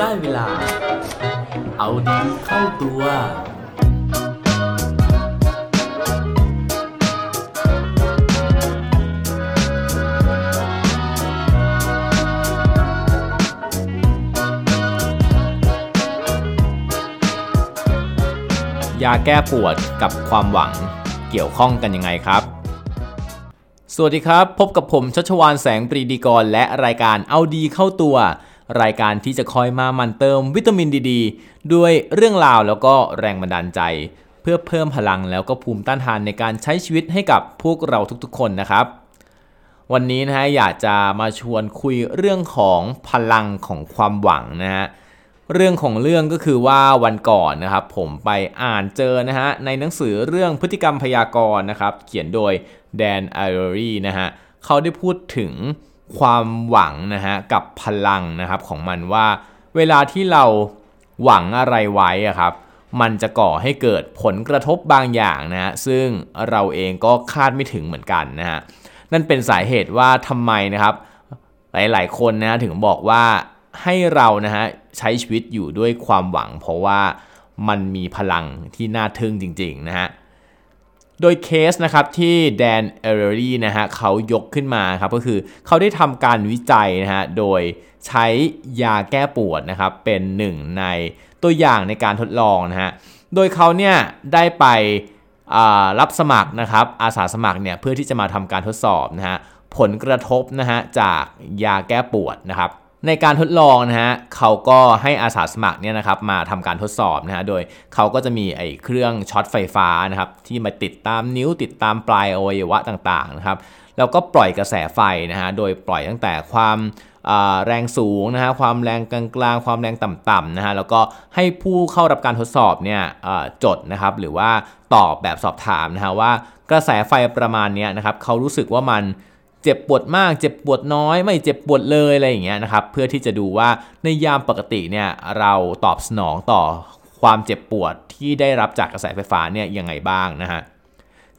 ได้เวลา เอาดีเข้าตัว ยาแก้ปวดกับความหวังเกี่ยวข้องกันยังไงครับสวัสดีครับ พบกับผมชัชวานแสงปรีดีกร และรายการเอาดีเข้าตัว รายการที่จะคอยมามันเติมวิตามินดีดด้วยเรื่องราวแล้วก็แรงบันดาลใจ เพื่อเพิ่มพลังแล้วก็ภูมิต้านทานในการใช้ชีวิตให้กับพวกเราทุกๆ คนนะครับ วันนี้นะฮะอยากจะมาชวนคุยเรื่องของพลังของความหวังนะฮะเรื่องของเรื่องก็คือว่าวันก่อนนะครับ ผมไปอ่านเจอนะฮะในหนังสือเรื่องพฤติกรรมพยากรณ์นะครับ เขียนโดยแดนไอรอรีนะฮะเขาได้พูดถึง ความหวังนะฮะกับพลังนะครับของมันว่าเวลาที่เราหวังอะไรไว้อะครับ มันจะก่อให้เกิดผลกระทบบางอย่างนะฮะซึ่งเราเองก็คาดไม่ถึงเหมือนกันนะฮะนั่นเป็นสาเหตุว่าทำไมนะครับ หลายๆคนนะถึงบอกว่าให้เรานะฮะใช้ชีวิตอยู่ด้วยความหวัง เพราะว่ามันมีพลังที่น่าทึ่งจริง ๆ นะฮะ โดยเคสนะครับที่แดนเอเรอรี่นะฮะเขายกขึ้นมาครับก็คือเขาได้ทำการวิจัยนะฮะโดยใช้ยาแก้ปวดนะครับเป็นหนึ่งในตัวอย่างในการทดลองนะฮะโดยเขาเนี่ยได้ไปรับสมัครนะครับอาสาสมัครเนี่ยเพื่อที่จะมาทำการทดสอบนะฮะผลกระทบนะฮะจากยาแก้ปวดนะครับ ในการทดลองนะฮะเขาก็ให้อาสาสมัครเนี่ยนะครับมาทำการทดสอบนะฮะโดยเขาก็จะมีไอ้เครื่องช็อตไฟฟ้านะครับที่มาติดตามนิ้วติดตามปลายอวัยวะต่างๆนะครับแล้วก็ปล่อยกระแสไฟนะฮะโดยปล่อยตั้งแต่ความแรงสูงนะฮะความแรงกลางๆ ความแรงต่ำๆนะฮะแล้วก็ให้ผู้เข้ารับการทดสอบเนี่ยจดนะครับหรือว่าตอบแบบสอบถามนะฮะว่ากระแสไฟประมาณนี้นะครับเขารู้สึกว่ามัน เจ็บปวดมาก เจ็บปวดน้อย ไม่เจ็บปวดเลยอะไรอย่างเงี้ยนะครับ เพื่อที่จะดูว่าในยามปกติเนี่ยเราตอบสนองต่อความเจ็บปวดที่ได้รับจากกระแสไฟฟ้าเนี่ยยังไงบ้างนะฮะ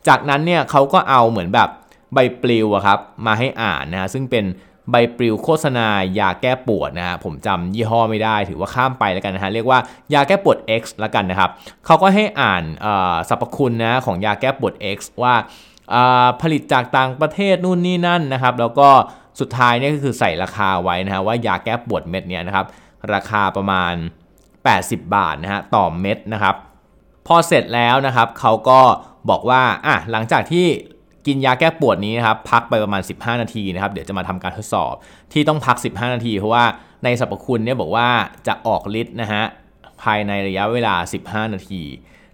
จากนั้นเนี่ยเขาก็เอาเหมือนแบบใบปลิวครับมาให้อ่านนะฮะซึ่งเป็นใบปลิวโฆษณายาแก้ปวดนะฮะผมจำยี่ห้อไม่ได้ถือว่าข้ามไปแล้วกันนะฮะเรียกว่ายาแก้ปวด X แล้วกันนะครับเขาก็ให้อ่านสรรพคุณนะของยาแก้ปวด X ว่า ผลิตจากต่างประเทศนู่นนี่นั่นนะครับ แล้วก็สุดท้ายเนี่ยก็คือใส่ราคาไว้นะฮะว่ายาแก้ปวดเม็ดเนี่ยนะครับราคาประมาณ 80 บาทนะฮะต่อเม็ดนะครับ พอเสร็จแล้วนะครับเขาก็บอกว่าอะหลังจากที่กินยาแก้ปวดนี้นะครับพักไปประมาณ 15 นาทีนะครับเดี๋ยวจะมาทำการทดสอบที่ต้องพัก 15 นาที เพราะว่าในสรรพคุณเนี่ยบอกว่าจะออกฤทธิ์นะฮะภายในระยะเวลา 15 นาที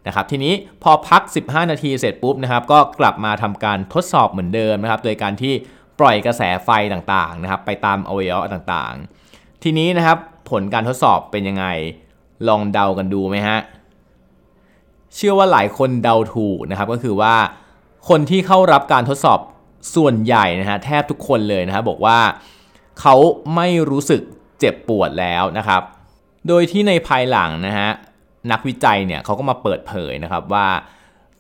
นะครับทีนี้พอพัก 15 นาทีเสร็จปุ๊บนะครับก็กลับมาทำการทดสอบเหมือนเดิมนะครับโดยการที่ปล่อยกระแสไฟต่างๆนะครับไปตามอวัยวะต่างๆ ทีนี้นะครับผลการทดสอบเป็นยังไงลองเดากันดูไหมฮะเชื่อว่าหลายคนเดาถูกนะครับก็คือว่าคนที่เข้ารับการทดสอบส่วนใหญ่นะฮะแทบทุกคนเลยนะครับบอกว่าเขาไม่รู้สึกเจ็บปวดแล้วนะครับ โดยที่ในภายหลังนะฮะ นักวิจัยเนี่ยเขาก็มาเปิดเผยนะครับว่า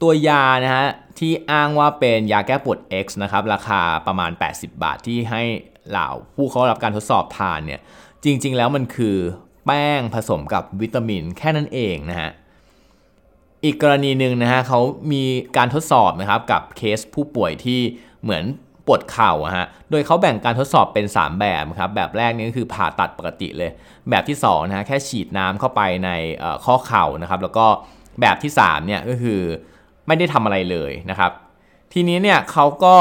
ตัวยานะฮะที่อ้างว่าเป็นยาแก้ปวด X นะครับราคาประมาณ 80 บาทที่ให้เหล่าผู้เข้ารับการทดสอบทานเนี่ยจริง ๆ แล้วมันคือแป้งผสมกับวิตามินแค่นั้นเองนะฮะอีกกรณีหนึ่งนะฮะเขามีการทดสอบนะครับกับเคสผู้ป่วยที่เหมือน ปวดเข่าฮะ โดยเขาแบ่งการทดสอบเป็น 3 แบบครับ แบบแรกนี่ก็คือผ่าตัดปกติเลย แบบที่2นะฮะแค่ฉีดน้ำเข้าไปในข้อเข่านะครับ แล้วก็แบบที่3เนี่ยก็คือไม่ได้ทำอะไรเลยนะครับ ทีนี้เนี่ยเขาก็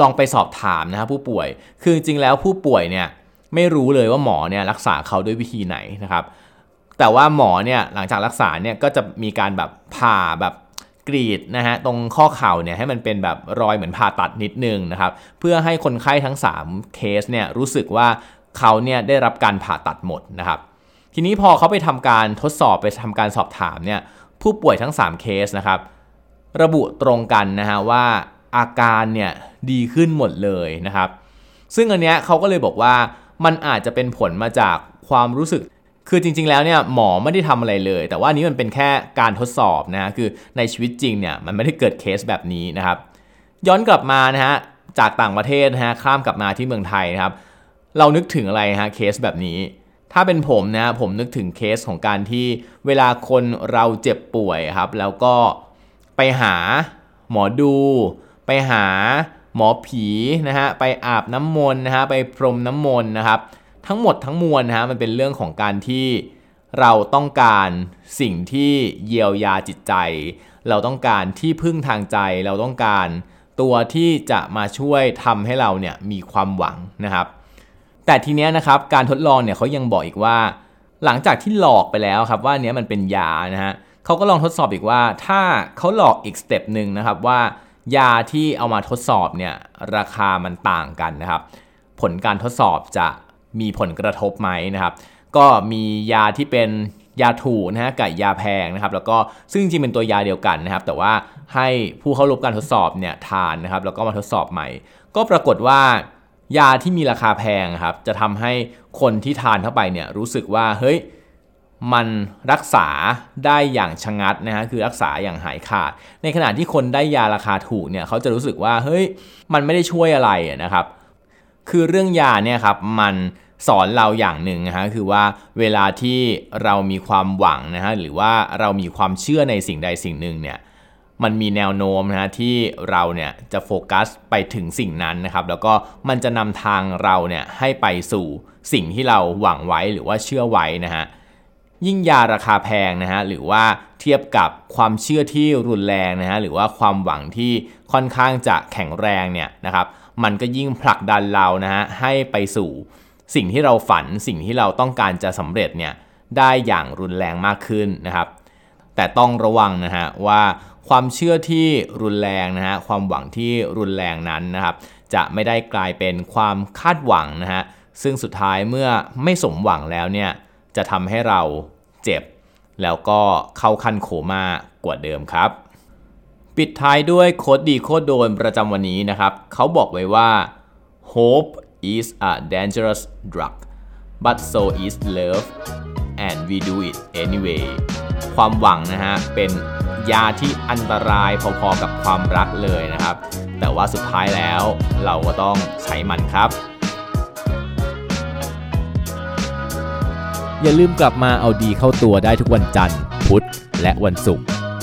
ลองไปสอบถามนะครับผู้ป่วย คือจริงแล้วผู้ป่วยเนี่ยไม่รู้เลยว่าหมอเนี่ยรักษาเขาด้วยวิธีไหนนะครับ แต่ว่าหมอเนี่ยหลังจากรักษาเนี่ยก็จะมีการแบบผ่าแบบ กรีดนะฮะตรงข้อเข่าเนี่ยให้มันเป็นแบบรอยเหมือนผ่าตัดนิดนึงนะครับเพื่อให้คนไข้ทั้ง 3 เคสเนี่ยรู้สึกว่าเขาเนี่ยได้รับการผ่าตัดหมดนะครับทีนี้พอเขาไปทำการทดสอบไปทำการสอบถามเนี่ยผู้ป่วยทั้ง 3 เคสนะครับระบุตรงกันนะฮะว่าอาการเนี่ยดีขึ้นหมดเลยนะครับ ซึ่งอันเนี้ยเขาก็เลยบอกว่ามันอาจจะเป็นผลมาจากความรู้สึก คือจริง ๆ แล้วเนี่ยหมอไม่ได้ทำอะไรเลย แต่ว่านี้มันเป็นแค่การทดสอบนะคือในชีวิตจริงเนี่ยมันไม่ได้เกิดเคสแบบนี้นะครับ ย้อนกลับมานะฮะจากต่างประเทศนะฮะข้ามกลับมาที่เมืองไทยนะครับ เรานึกถึงอะไรฮะเคสแบบนี้ ถ้าเป็นผมนะผมนึกถึงเคสของการที่เวลาคนเราเจ็บป่วยครับ แล้วก็ไปหาหมอดู ไปหาหมอผีนะฮะไปอาบน้ำมนต์นะฮะไปพรมน้ำมนต์นะครับ ทั้งหมดทั้งมวลนะฮะมันเป็นเรื่องของการที่เราต้องการสิ่งที่เยียวยาจิตใจ เราต้องการที่พึ่งทางใจ เราต้องการตัวที่จะมาช่วยทำให้เราเนี่ยมีความหวังนะครับ แต่ทีเนี้ยนะครับการทดลองเนี่ยเขายังบอกอีกว่า หลังจากที่หลอกไปแล้วครับว่าเนี้ยมันเป็นยานะฮะเขาก็ลองทดสอบอีกว่าถ้าเขาหลอกอีกสเต็ปหนึ่งนะครับว่ายาที่เอามาทดสอบเนี่ยราคามันต่างกันนะครับ ผลการทดสอบจะ มีผลกระทบไหมนะครับก็มียาที่เป็นยาถูกนะฮะกับยาแพงนะครับ แล้วก็ซึ่งจริงเป็นตัวยาเดียวกันนะครับ แต่ว่าให้ผู้เข้าร่วมการทดสอบเนี่ยทานนะครับ แล้วก็มาทดสอบใหม่ ก็ปรากฏว่ายาที่มีราคาแพงครับ จะทำให้คนที่ทานเข้าไปเนี่ยรู้สึกว่าเฮ้ยมันรักษาได้อย่างชะงัดนะฮะคือรักษาอย่างหายขาด ในขณะที่คนได้ยาราคาถูกเนี่ยเขาจะรู้สึกว่าเฮ้ยมันไม่ได้ช่วยอะไรนะครับ คือเรื่องยาเนี่ยครับมันสอนเราอย่างหนึ่งนะฮะคือว่าเวลาที่เรามีความหวังนะฮะหรือว่าเรามีความเชื่อในสิ่งใดสิ่งหนึ่งเนี่ยมันมีแนวโน้มนะฮะที่เราเนี่ยจะโฟกัสไปถึงสิ่งนั้นนะครับ แล้วก็มันจะนำทางเราเนี่ยให้ไปสู่สิ่งที่เราหวังไว้หรือว่าเชื่อไว้นะฮะยิ่งยาราคาแพงนะฮะหรือว่าเทียบกับความเชื่อที่รุนแรงนะฮะหรือว่าความหวังที่ค่อนข้างจะแข็งแรงเนี่ยนะครับ มันก็ยิ่งผลักดันเรานะฮะให้ไปสู่สิ่งที่เราฝันสิ่งที่เราต้องการจะสำเร็จเนี่ยได้อย่างรุนแรงมากขึ้นนะครับ แต่ต้องระวังนะฮะว่าความเชื่อที่รุนแรงนะฮะความหวังที่รุนแรงนั้นนะครับ จะไม่ได้กลายเป็นความคาดหวังนะฮะซึ่งสุดท้ายเมื่อไม่สมหวังแล้วเนี่ยจะทำให้เราเจ็บ แล้วก็เข้าขั้นโคม่ากว่าเดิมครับ ปิดท้ายด้วยโคดดีโคดโดนประจำวันนี้นะครับ เขาบอกไว้ว่า hope is a dangerous drug but so is love and we do it anyway ความหวังนะฮะ เป็นยาที่อันตรายพอๆกับความรักเลยนะครับ แต่ว่าสุดท้ายแล้วเราก็ต้องใช้มันครับ อย่าลืมกลับมาเอาดีเข้าตัวได้ทุกวันจันทร์ พุธ และวันศุกร์